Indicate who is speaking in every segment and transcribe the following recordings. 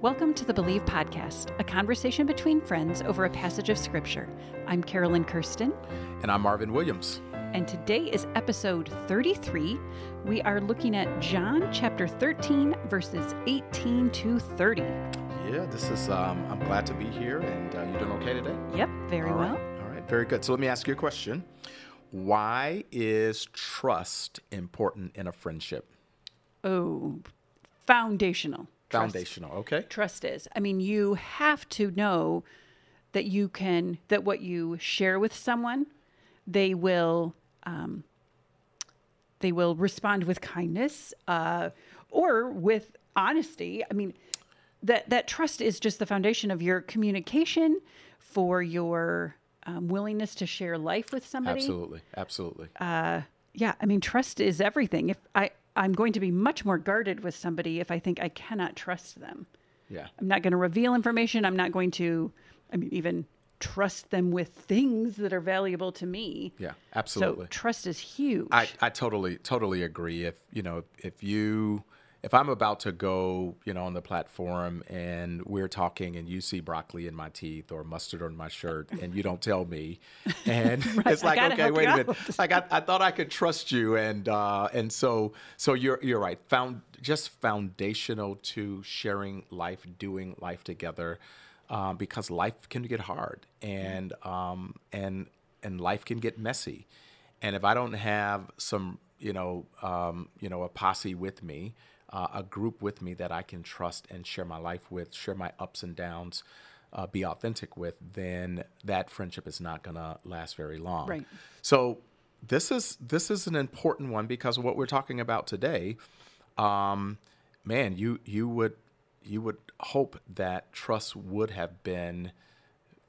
Speaker 1: Welcome to the Believe Podcast, a conversation between friends over a passage of Scripture. I'm Carolyn Kirsten.
Speaker 2: And I'm Marvin Williams.
Speaker 1: And today is episode 33. We are looking at John chapter 13, verses 18 to 30.
Speaker 2: Yeah, this is, um, I'm glad to be here. And uh, you doing okay today?
Speaker 1: Yep, very
Speaker 2: All
Speaker 1: well.
Speaker 2: right. All right, very good. So let me ask you a question Why is trust important in a friendship?
Speaker 1: Oh, foundational. Trust.
Speaker 2: Foundational, okay?
Speaker 1: trust is. I mean, you have to know that you can that what you share with someone, they will um, they will respond with kindness uh, or with honesty. I mean, that that trust is just the foundation of your communication for your um, willingness to share life with somebody.
Speaker 2: Absolutely, absolutely.
Speaker 1: Uh, yeah, I mean, trust is everything. If I I'm going to be much more guarded with somebody if I think I cannot trust them.
Speaker 2: yeah.
Speaker 1: I'm not going to reveal information. I'm not going to, I mean, even trust them with things that are valuable to me.
Speaker 2: Yeah, absolutely.
Speaker 1: So trust is huge.
Speaker 2: I, I totally totally agree. If you know if you if I'm about to go you know on the platform and we're talking and you see broccoli in my teeth or mustard on my shirt and you don't tell me and it's like okay wait a minute.
Speaker 1: out.
Speaker 2: like I, I thought I could trust you and uh, and so so you're you're right. Found just foundational to sharing life doing life together um, because life can get hard and um, and and life can get messy. And if I don't have some, you know, um, you know, a posse with me, uh, a group with me that I can trust and share my life with, share my ups and downs, uh, be authentic with, then that friendship is not gonna last very long.
Speaker 1: Right.
Speaker 2: So this is this is an important one because of what we're talking about today. Um, man, you you would you would hope that trust would have been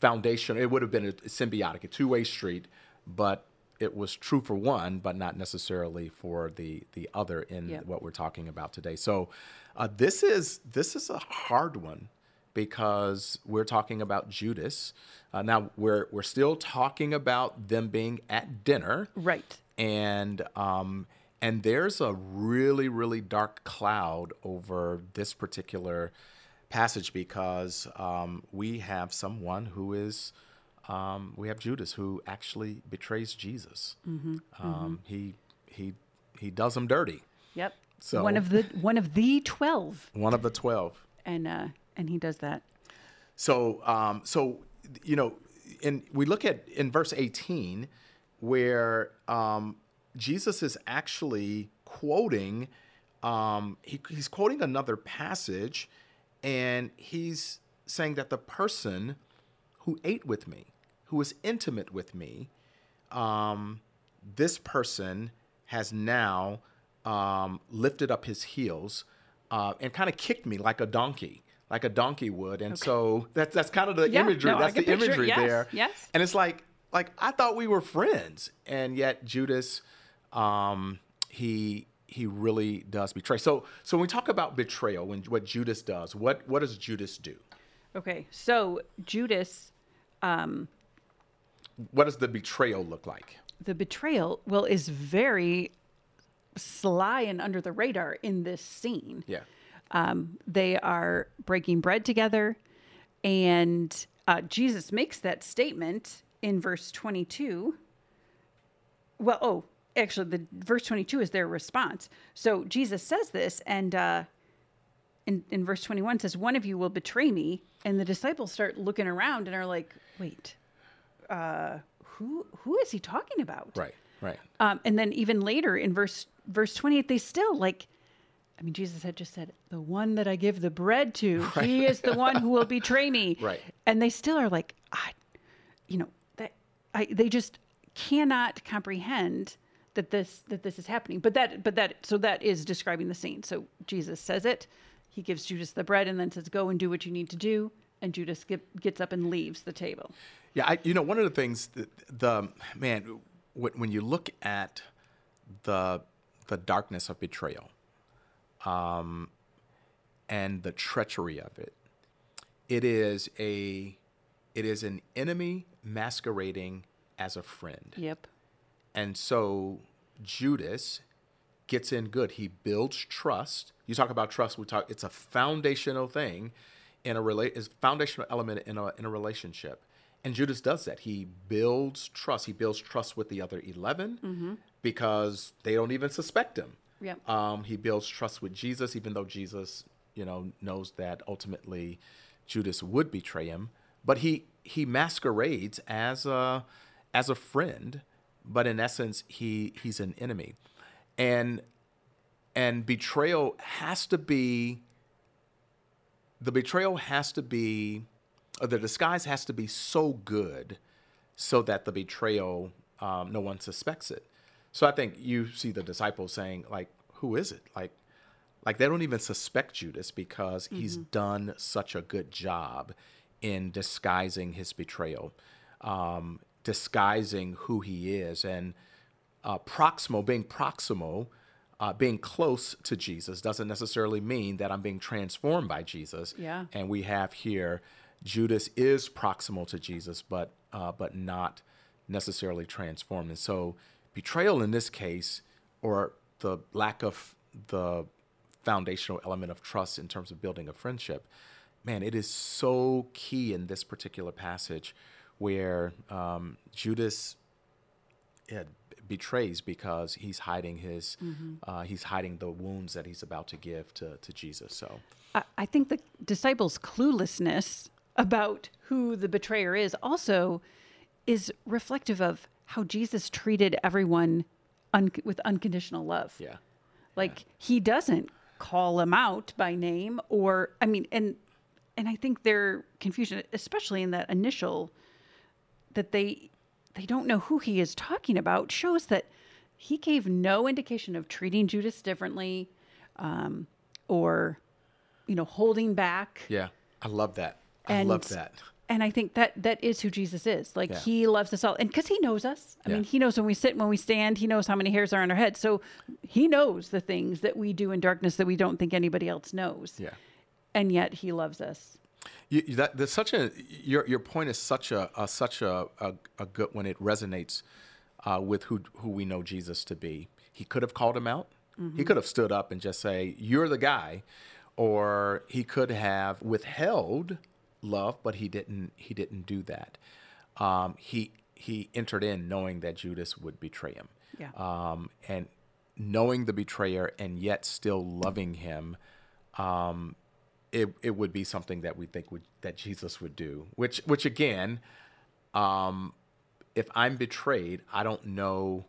Speaker 2: foundational. It would have been a symbiotic, a two way street, but it was true for one, but not necessarily for the the other in
Speaker 1: Yeah.
Speaker 2: what we're talking about today. So uh, this is this is a hard one because we're talking about Judas. Uh, now we're we're still talking about them being at dinner,
Speaker 1: right.
Speaker 2: and um, and there's a really really dark cloud over this particular passage because um, we have someone who is um, we have Judas who actually betrays Jesus. Um, He he he does him dirty.
Speaker 1: Yep.
Speaker 2: So-
Speaker 1: one of the one of the twelve,
Speaker 2: One of the twelve.
Speaker 1: and uh, and he does that.
Speaker 2: So, um, so you know, in we look at in verse eighteen, where um, Jesus is actually quoting, um, he, he's quoting another passage, and he's saying that the person who ate with me, who was intimate with me, um, this person has now um, lifted up his heels uh, and kind of kicked me like a donkey, like a donkey would. And so that's that's kind of the
Speaker 1: Yeah,
Speaker 2: imagery.
Speaker 1: no,
Speaker 2: that's the
Speaker 1: picture
Speaker 2: imagery
Speaker 1: Yes,
Speaker 2: there.
Speaker 1: yes.
Speaker 2: And it's like like I thought we were friends, and yet Judas, um, he he really does betray. So so when we talk about betrayal, when what Judas does, what what does Judas do?
Speaker 1: Okay, so Judas,
Speaker 2: What does the betrayal look like?
Speaker 1: the betrayal, well, is very sly and under the radar in this scene.
Speaker 2: Yeah.
Speaker 1: Um, they are breaking bread together, and uh, Jesus makes that statement in verse 22. Well, oh, actually, the verse 22 is their response. So Jesus says this, and uh, in, in verse 21 says, One of you will betray me. And the disciples start looking around and are like, Wait, uh, who who is he talking about?
Speaker 2: Right. Right.
Speaker 1: Um, and then even later in verse verse 28, they still like, I mean, Jesus had just said, the one that I give the bread to, he is the one who will betray me.
Speaker 2: Right.
Speaker 1: And they still are like, I, you know, that I, they just cannot comprehend that this, that this is happening. But that, but that, so that is describing the scene. So Jesus says it, he gives Judas the bread and then says, go and do what you need to do. And Judas get, gets up and leaves the table.
Speaker 2: Yeah, I, you know, one of the things that the man when, when you look at the the darkness of betrayal, um, and the treachery of it, it is a it is an enemy masquerading as a friend.
Speaker 1: Yep.
Speaker 2: And so Judas gets in good. He builds trust. You talk about trust, we talk it's a foundational thing. in a rela- is foundational element in a in a relationship. And Judas does that. He builds trust. He builds trust with the other 11 because they don't even suspect him.
Speaker 1: Yep.
Speaker 2: Um, he builds trust with Jesus, even though Jesus, you know, knows that ultimately Judas would betray him. But he he masquerades as a as a friend, but in essence, he he's an enemy, and and betrayal has to be the betrayal has to be the disguise has to be so good so that the betrayal um, no one suspects it. So i think you see the disciples saying like who is it? Like like they don't even suspect judas because he's done such a good job in disguising his betrayal um, disguising who he is and uh, proximal being proximal uh, being close to jesus doesn't necessarily mean that i'm being transformed by jesus.
Speaker 1: Yeah.
Speaker 2: and we have here Judas is proximal to Jesus, but uh, but not necessarily transformed. And so betrayal in this case, or the lack of the foundational element of trust in terms of building a friendship, man, it is so key in this particular passage where um, Judas yeah, betrays because he's hiding his uh, he's hiding the wounds that he's about to give to, to Jesus. So
Speaker 1: I, I think the disciples' cluelessness about who the betrayer is also is reflective of how Jesus treated everyone un- with unconditional love.
Speaker 2: yeah,
Speaker 1: Like he doesn't call him out by name or I mean and and I think their confusion especially in that initial that they they don't know who he is talking about shows that he gave no indication of treating Judas differently um, or you know holding back
Speaker 2: yeah, I love that. I
Speaker 1: and
Speaker 2: love that.
Speaker 1: and I think that that is who Jesus is. Like
Speaker 2: Yeah.
Speaker 1: he loves us all, and because he knows us. I
Speaker 2: Yeah.
Speaker 1: mean, he knows when we sit, when we stand. He knows how many hairs are on our head. So he knows the things that we do in darkness that we don't think anybody else knows.
Speaker 2: Yeah.
Speaker 1: And yet he loves us.
Speaker 2: You, that there's such a your your point is such a, a such a, a a good when it resonates uh, with who who we know Jesus to be. He could have called him out. He could have stood up and just say, "You're the guy," or he could have withheld love, but he didn't. He didn't do that. Um, he he entered in knowing that Judas would betray him.
Speaker 1: Yeah.
Speaker 2: Um, and knowing the betrayer and yet still loving him um, it it would be something that we think would that Jesus would do. Which which again, um, if I'm betrayed, I don't know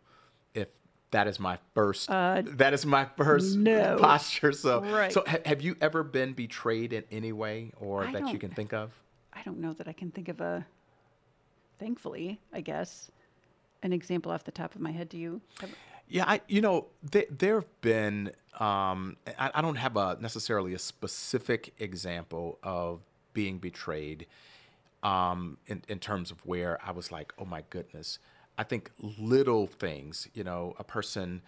Speaker 2: that is my first that is my first
Speaker 1: no.
Speaker 2: posture. So
Speaker 1: Right.
Speaker 2: so ha- have you ever been betrayed in any way or
Speaker 1: I
Speaker 2: that you can think of?
Speaker 1: I don't know that I can think of a. Thankfully, I guess, an example off the top of my head. Do you? Have,
Speaker 2: Yeah, I you know there there have been um, I, I don't have a necessarily a specific example of being betrayed um, in in terms of where I was like, oh my goodness. I think little things, you know, a person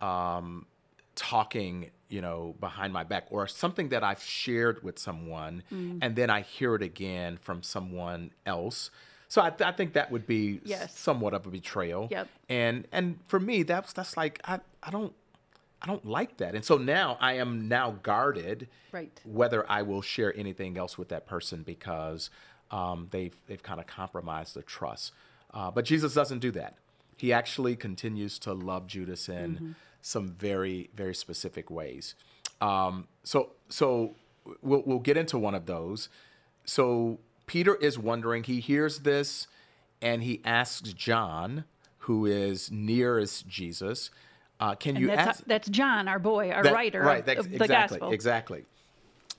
Speaker 2: um, talking, you know, behind my back, or something that I've shared with someone, and then I hear it again from someone else. So I, I think that would be
Speaker 1: Yes.
Speaker 2: somewhat of a betrayal.
Speaker 1: Yep.
Speaker 2: And and for me, that's that's like I, I don't I don't like that. And so now I am now guarded
Speaker 1: Right.
Speaker 2: whether I will share anything else with that person because um, they've they've kind of compromised the trust. Uh, but Jesus doesn't do that. He actually continues to love Judas in some very very specific ways. Um, so so we'll we'll get into one of those. So Peter is wondering. He hears this, and he asks John, who is nearest Jesus, uh, "Can you
Speaker 1: that's,
Speaker 2: ask?"
Speaker 1: that's John, our boy, our
Speaker 2: That-
Speaker 1: writer
Speaker 2: right,
Speaker 1: of,
Speaker 2: that's
Speaker 1: of the
Speaker 2: exactly,
Speaker 1: gospel.
Speaker 2: Exactly.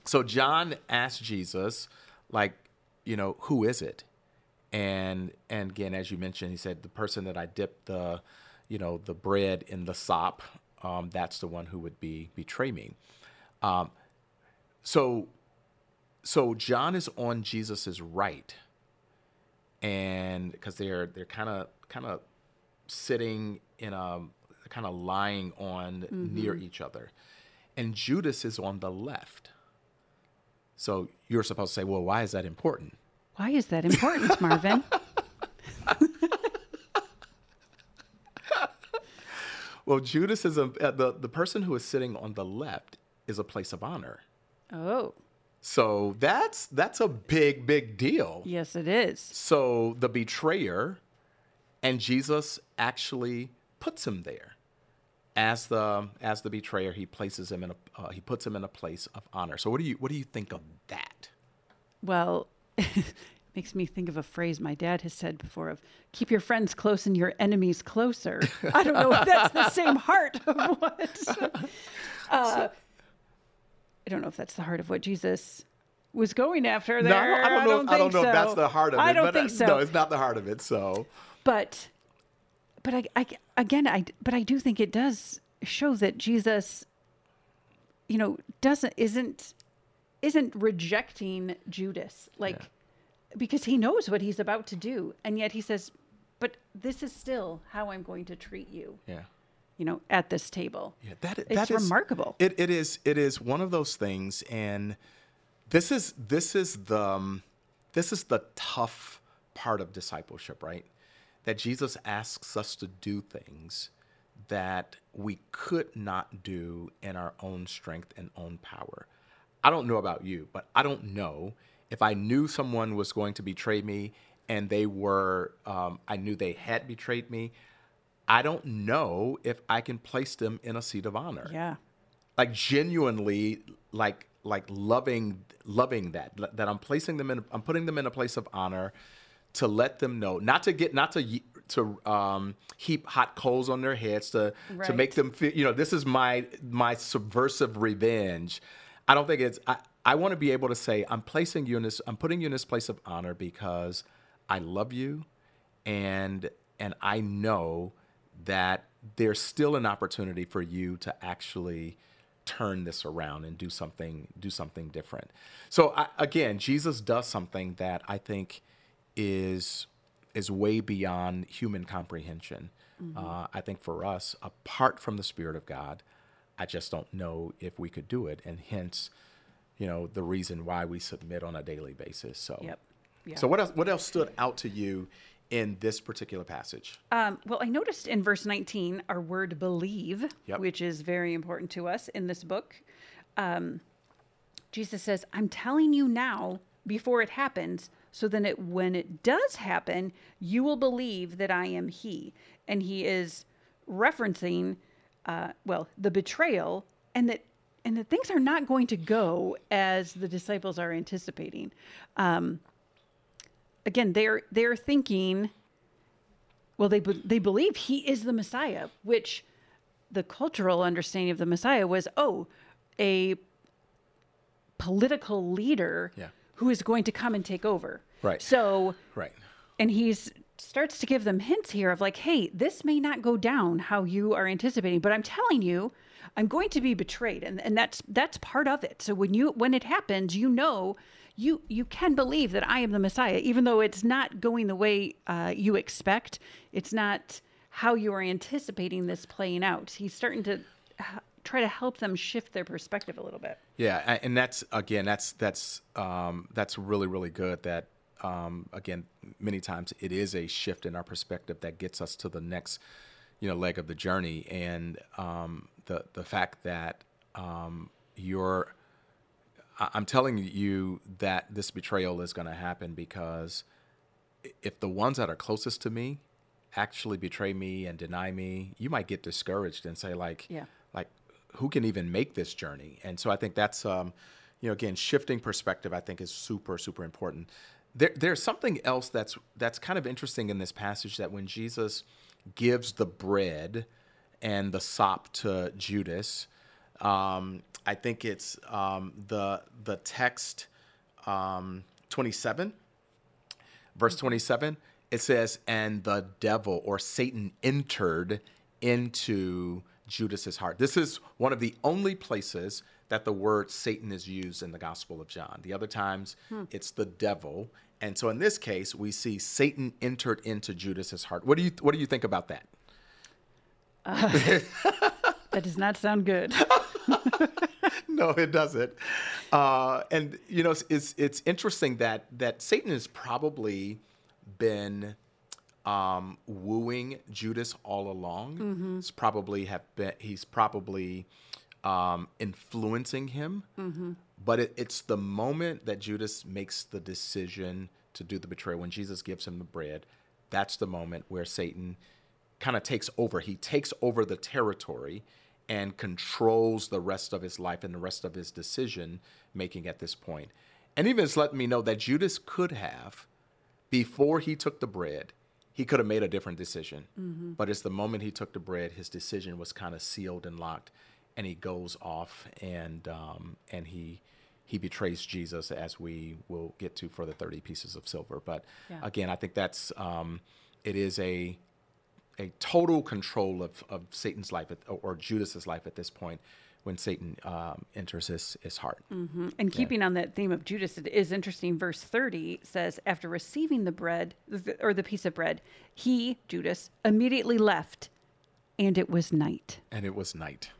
Speaker 2: So John asks Jesus, like, you know, who is it? And and again, as you mentioned, he said the person that I dipped the, you know, the bread in the sop, um, that's the one who would be betray me. Um, so so John is on Jesus's right, and because they're they're kind of kind of sitting in a kind of lying on near each other, and Judas is on the left. So you're supposed to say, well, why is that important?
Speaker 1: Why is that important, Marvin?
Speaker 2: Well, Judas is a uh, the the person who is sitting on the left is a place of honor.
Speaker 1: oh,
Speaker 2: So that's that's a big big deal.
Speaker 1: Yes, it is.
Speaker 2: So the betrayer and Jesus actually puts him there as the as the betrayer. He places him in a uh, he puts him in a place of honor. So what do you what do you think of that?
Speaker 1: Well, makes me think of a phrase my dad has said before of keep your friends close and your enemies closer. I don't know if that's the same heart of what. Uh, I don't know if that's the heart of what Jesus was going after there.
Speaker 2: No, I don't, I don't know. if, I don't know
Speaker 1: so.
Speaker 2: if that's the heart of it.
Speaker 1: I don't
Speaker 2: but, uh,
Speaker 1: think so.
Speaker 2: No, it's not the heart of it. So
Speaker 1: but but I, I again I but I do think it does show that Jesus you know doesn't isn't isn't rejecting Judas like because he knows what he's about to do and yet he says but this is still how I'm going to treat you
Speaker 2: yeah.
Speaker 1: you know at this table
Speaker 2: Yeah, that,
Speaker 1: It's
Speaker 2: that is
Speaker 1: remarkable.
Speaker 2: It, it is it is one of those things, and this is this is the um, this is the tough part of discipleship, right? That Jesus asks us to do things that we could not do in our own strength and own power. I don't know about you, but I don't know if I knew someone was going to betray me and they were, um, I knew they had betrayed me. I don't know if I can place them in a seat of honor.
Speaker 1: yeah
Speaker 2: Like genuinely, like like loving loving that that I'm placing them in, I'm putting them in a place of honor to let them know, not to get, not to to um, heap hot coals on their heads to to make them feel, you know, this is my my subversive revenge. I don't think it's. I, I want to be able to say I'm placing you in this. I'm putting you in this place of honor because I love you, and and I know that there's still an opportunity for you to actually turn this around and do something do something different. So I, again, Jesus does something that I think is is way beyond human comprehension. Uh, I think for us, apart from the Spirit of God, I just don't know if we could do it, and hence, you know, the reason why we submit on a daily basis. So,
Speaker 1: Yep. Yeah.
Speaker 2: So what else? What else stood out to you in this particular passage?
Speaker 1: Um, well, I noticed in verse 19 our word believe,
Speaker 2: Yep.
Speaker 1: which is very important to us in this book. Um, Jesus says, I'm telling you now before it happens, so then it, when it does happen, you will believe that I am He. And He is referencing, uh, well, the betrayal and that. And that things are not going to go as the disciples are anticipating. Um, again, they're they're thinking well, they be- they believe he is the Messiah, which the cultural understanding of the Messiah was, oh, a political leader
Speaker 2: Yeah.
Speaker 1: who is going to come and take over.
Speaker 2: Right.
Speaker 1: So,
Speaker 2: Right.
Speaker 1: and he's starts to give them hints here of like, hey, this may not go down how you are anticipating, but I'm telling you, I'm going to be betrayed, and and that's that's part of it. So when you when it happens, you know. You, you can believe that I am the Messiah, even though it's not going the way uh, you expect. It's not how you are anticipating this playing out. He's starting to try to help them shift their perspective a little bit.
Speaker 2: Yeah, and that's again, that's that's um, that's really really good. That um, again, many times it is a shift in our perspective that gets us to the next, you know, leg of the journey, and um, the the fact that um, you're, I'm telling you that this betrayal is going to happen because if the ones that are closest to me actually betray me and deny me, you might get discouraged and say like,
Speaker 1: Yeah.
Speaker 2: like who can even make this journey? And so I think that's, um, you know, again, shifting perspective. I think is super super important. There, there's something else that's that's kind of interesting in this passage that when Jesus gives the bread and the sop to Judas, um, I think it's um, the the text um, 27 verse 27 it says and the devil or satan entered into judas's heart. This is one of the only places that the word satan is used in the gospel of john the other times it's the devil and so in this case we see satan entered into judas's heart what do you what do you think about that
Speaker 1: That does not sound good.
Speaker 2: no, it doesn't. Uh, and you know, it's, it's it's interesting that that Satan has probably been um, wooing Judas all along. He's probably have been. He's probably um, influencing him, but it, it's the moment that Judas makes the decision to do the betrayal. When Jesus gives him the bread, that's the moment where Satan kind of takes over. He takes over the territory and controls the rest of his life and the rest of his decision making at this point. And even it's letting me know that Judas could have, before he took the bread, he could have made a different decision. But it's the moment he took the bread, his decision was kind of sealed and locked, and he goes off and um, and he he betrays Jesus, as we will get to for the thirty pieces of silver. But
Speaker 1: Yeah.
Speaker 2: again, I think that's um, it is a a total control of, of Satan's life at, or Judas's life at this point when Satan um, enters his, his heart.
Speaker 1: And keeping on that theme of Judas, it is interesting. Verse 30 says, After receiving the bread, th- or the piece of bread, he, Judas, immediately left, and it was night.
Speaker 2: And it was night.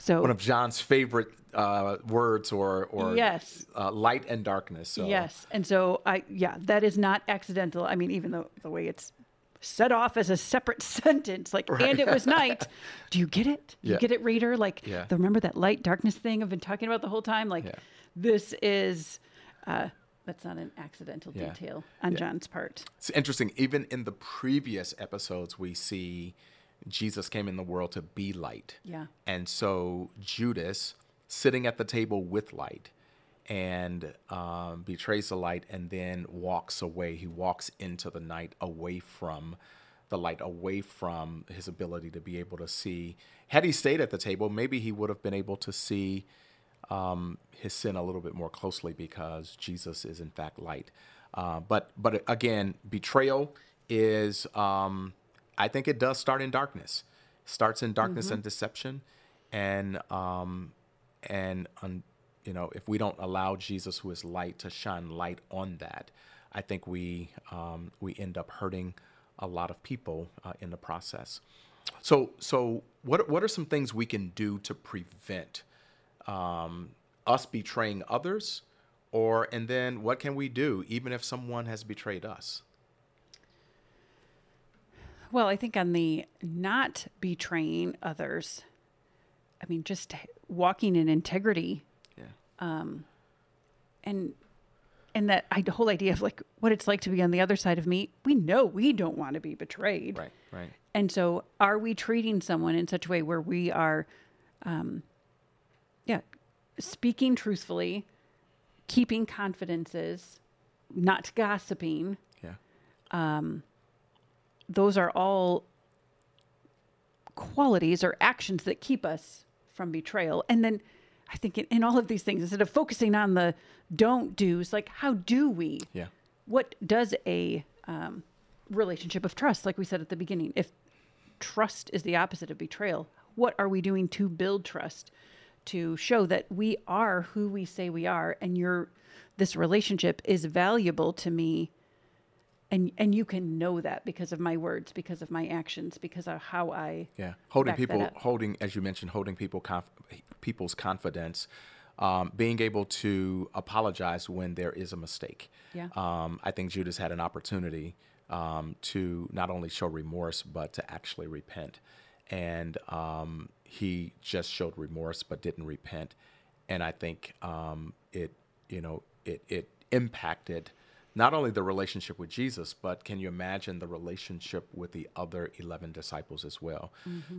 Speaker 1: So,
Speaker 2: One of John's favorite uh, words or, or
Speaker 1: Yes.
Speaker 2: uh, light and darkness. So,
Speaker 1: yes. And so, I, yeah, that is not accidental. I mean, even though the way it's set off as a separate sentence, like, and it was night. Do you get it?
Speaker 2: Yeah.
Speaker 1: You get it, reader? Like,
Speaker 2: Yeah.
Speaker 1: the, remember that light darkness thing I've been talking about the whole time? Like,
Speaker 2: Yeah.
Speaker 1: this is, uh, that's not an accidental detail on John's part.
Speaker 2: It's interesting. Even in the previous episodes, we see Jesus came in the world to be light.
Speaker 1: Yeah.
Speaker 2: And so Judas sitting at the table with light and um, betrays the light and then walks away. He walks into the night away from the light, away from his ability to be able to see. Had he stayed at the table, maybe he would have been able to see um, his sin a little bit more closely because Jesus is in fact light. Uh, but but again, betrayal is um, I think it does start in darkness. Starts in darkness and deception, and um, and um, you know if we don't allow Jesus, who is light, to shine light on that, I think we um, we end up hurting a lot of people uh, in the process. So so what what are some things we can do to prevent um, us betraying others, or and then what can we do even if someone has betrayed us?
Speaker 1: Well, I think on the not betraying others, I mean, just walking in integrity
Speaker 2: Yeah.
Speaker 1: and and that I, the whole idea of like what it's like to be on the other side of me. We know we don't want to be betrayed,
Speaker 2: Right. Right.
Speaker 1: and so are we treating someone in such a way where we are, um, yeah, speaking truthfully, keeping confidences, not gossiping.
Speaker 2: Yeah.
Speaker 1: Those are all qualities or actions that keep us from betrayal. And then I think in, in all of these things, instead of focusing on the don't do's, like how do we?
Speaker 2: Yeah.
Speaker 1: What does a um, relationship of trust, like we said at the beginning, if trust is the opposite of betrayal, what are we doing to build trust? To show that we are who we say we are, and your this relationship is valuable to me and and you can know that because of my words because of my actions because of how i
Speaker 2: Yeah, holding people, holding as you mentioned, holding people conf- people's confidence, um, being able to apologize when there is a mistake.
Speaker 1: Yeah.
Speaker 2: Um, I think Judas had an opportunity um, to not only show remorse but to actually repent, and um, he just showed remorse but didn't repent, and I think um, it, you know, it it impacted not only the relationship with Jesus, but can you imagine the relationship with the other 11 disciples as well?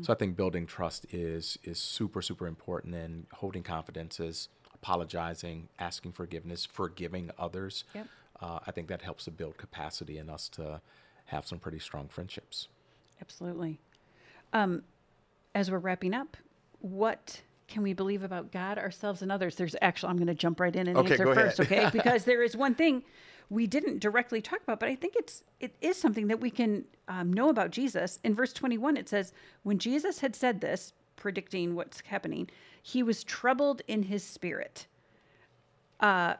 Speaker 2: So I think building trust is is super super important and holding confidences, apologizing, asking forgiveness, forgiving others.
Speaker 1: Yep.
Speaker 2: Uh, I think that helps to build capacity in us to have some pretty strong friendships.
Speaker 1: absolutely um as we're wrapping up what can we believe about god ourselves and others there's actually i'm going to jump right in and
Speaker 2: Okay,
Speaker 1: answer first
Speaker 2: ahead.
Speaker 1: okay because there is one thing we didn't directly talk about but i think it's it is something that we can um, know about jesus in verse 21 it says when jesus had said this predicting what's happening he was troubled in his spirit Uh,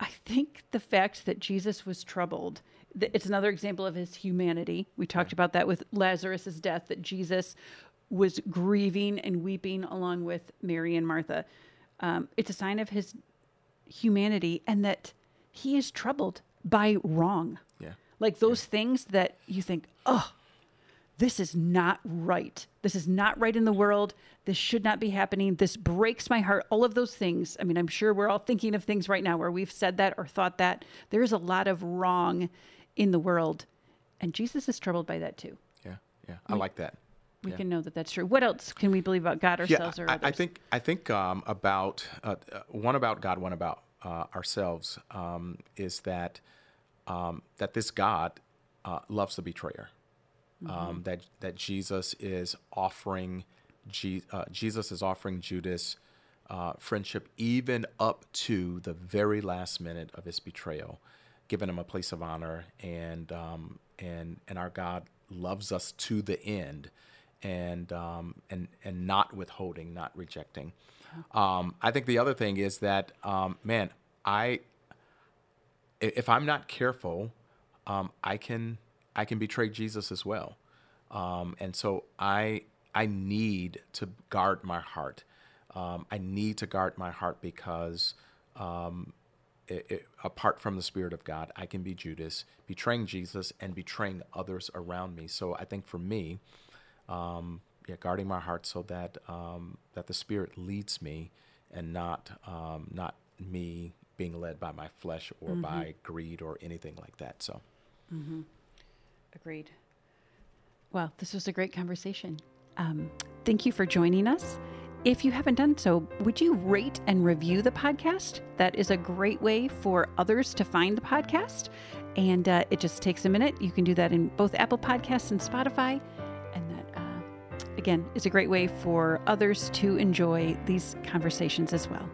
Speaker 1: I think the fact that Jesus was troubled, it's another example of his humanity. We talked about that with Lazarus's death, that Jesus was grieving and weeping along with Mary and Martha. Um, it's a sign of his humanity and that he is troubled by wrong.
Speaker 2: Yeah.
Speaker 1: Like those things that you think, oh, this is not right. This is not right in the world. This should not be happening. This breaks my heart. All of those things. I mean, I'm sure we're all thinking of things right now where we've said that or thought that. There's a lot of wrong in the world. And Jesus is troubled by that too.
Speaker 2: Yeah, yeah, I like that.
Speaker 1: We
Speaker 2: Yeah.
Speaker 1: can know that that's true. What else can we believe about God ourselves or
Speaker 2: I,
Speaker 1: others?
Speaker 2: I think I think um, about uh, uh, one about God, one about uh, ourselves um, is that um, that this God uh, loves the betrayer. Um, that that Jesus is offering Je- uh, Jesus is offering Judas uh, friendship even up to the very last minute of his betrayal, giving him a place of honor, and um, and and our God loves us to the end, and um, and and not withholding, not rejecting. Um, I think the other thing is that um, man, I if I'm not careful, um, I can I can betray Jesus as well, um, and so I I need to guard my heart. Um, I need to guard my heart because um, it, it, apart from the Spirit of God, I can be Judas, betraying Jesus and betraying others around me. So I think for me, um, yeah, guarding my heart so that um, that the Spirit leads me and not um, not me being led by my flesh or by greed or anything like that. So mm-hmm.
Speaker 1: Agreed. Well, this was a great conversation. Um, thank you for joining us. If you haven't done so, would you rate and review the podcast? That is a great way for others to find the podcast. And uh, it just takes a minute. You can do that in both Apple Podcasts and Spotify. Again, is a great way for others to enjoy these conversations as well.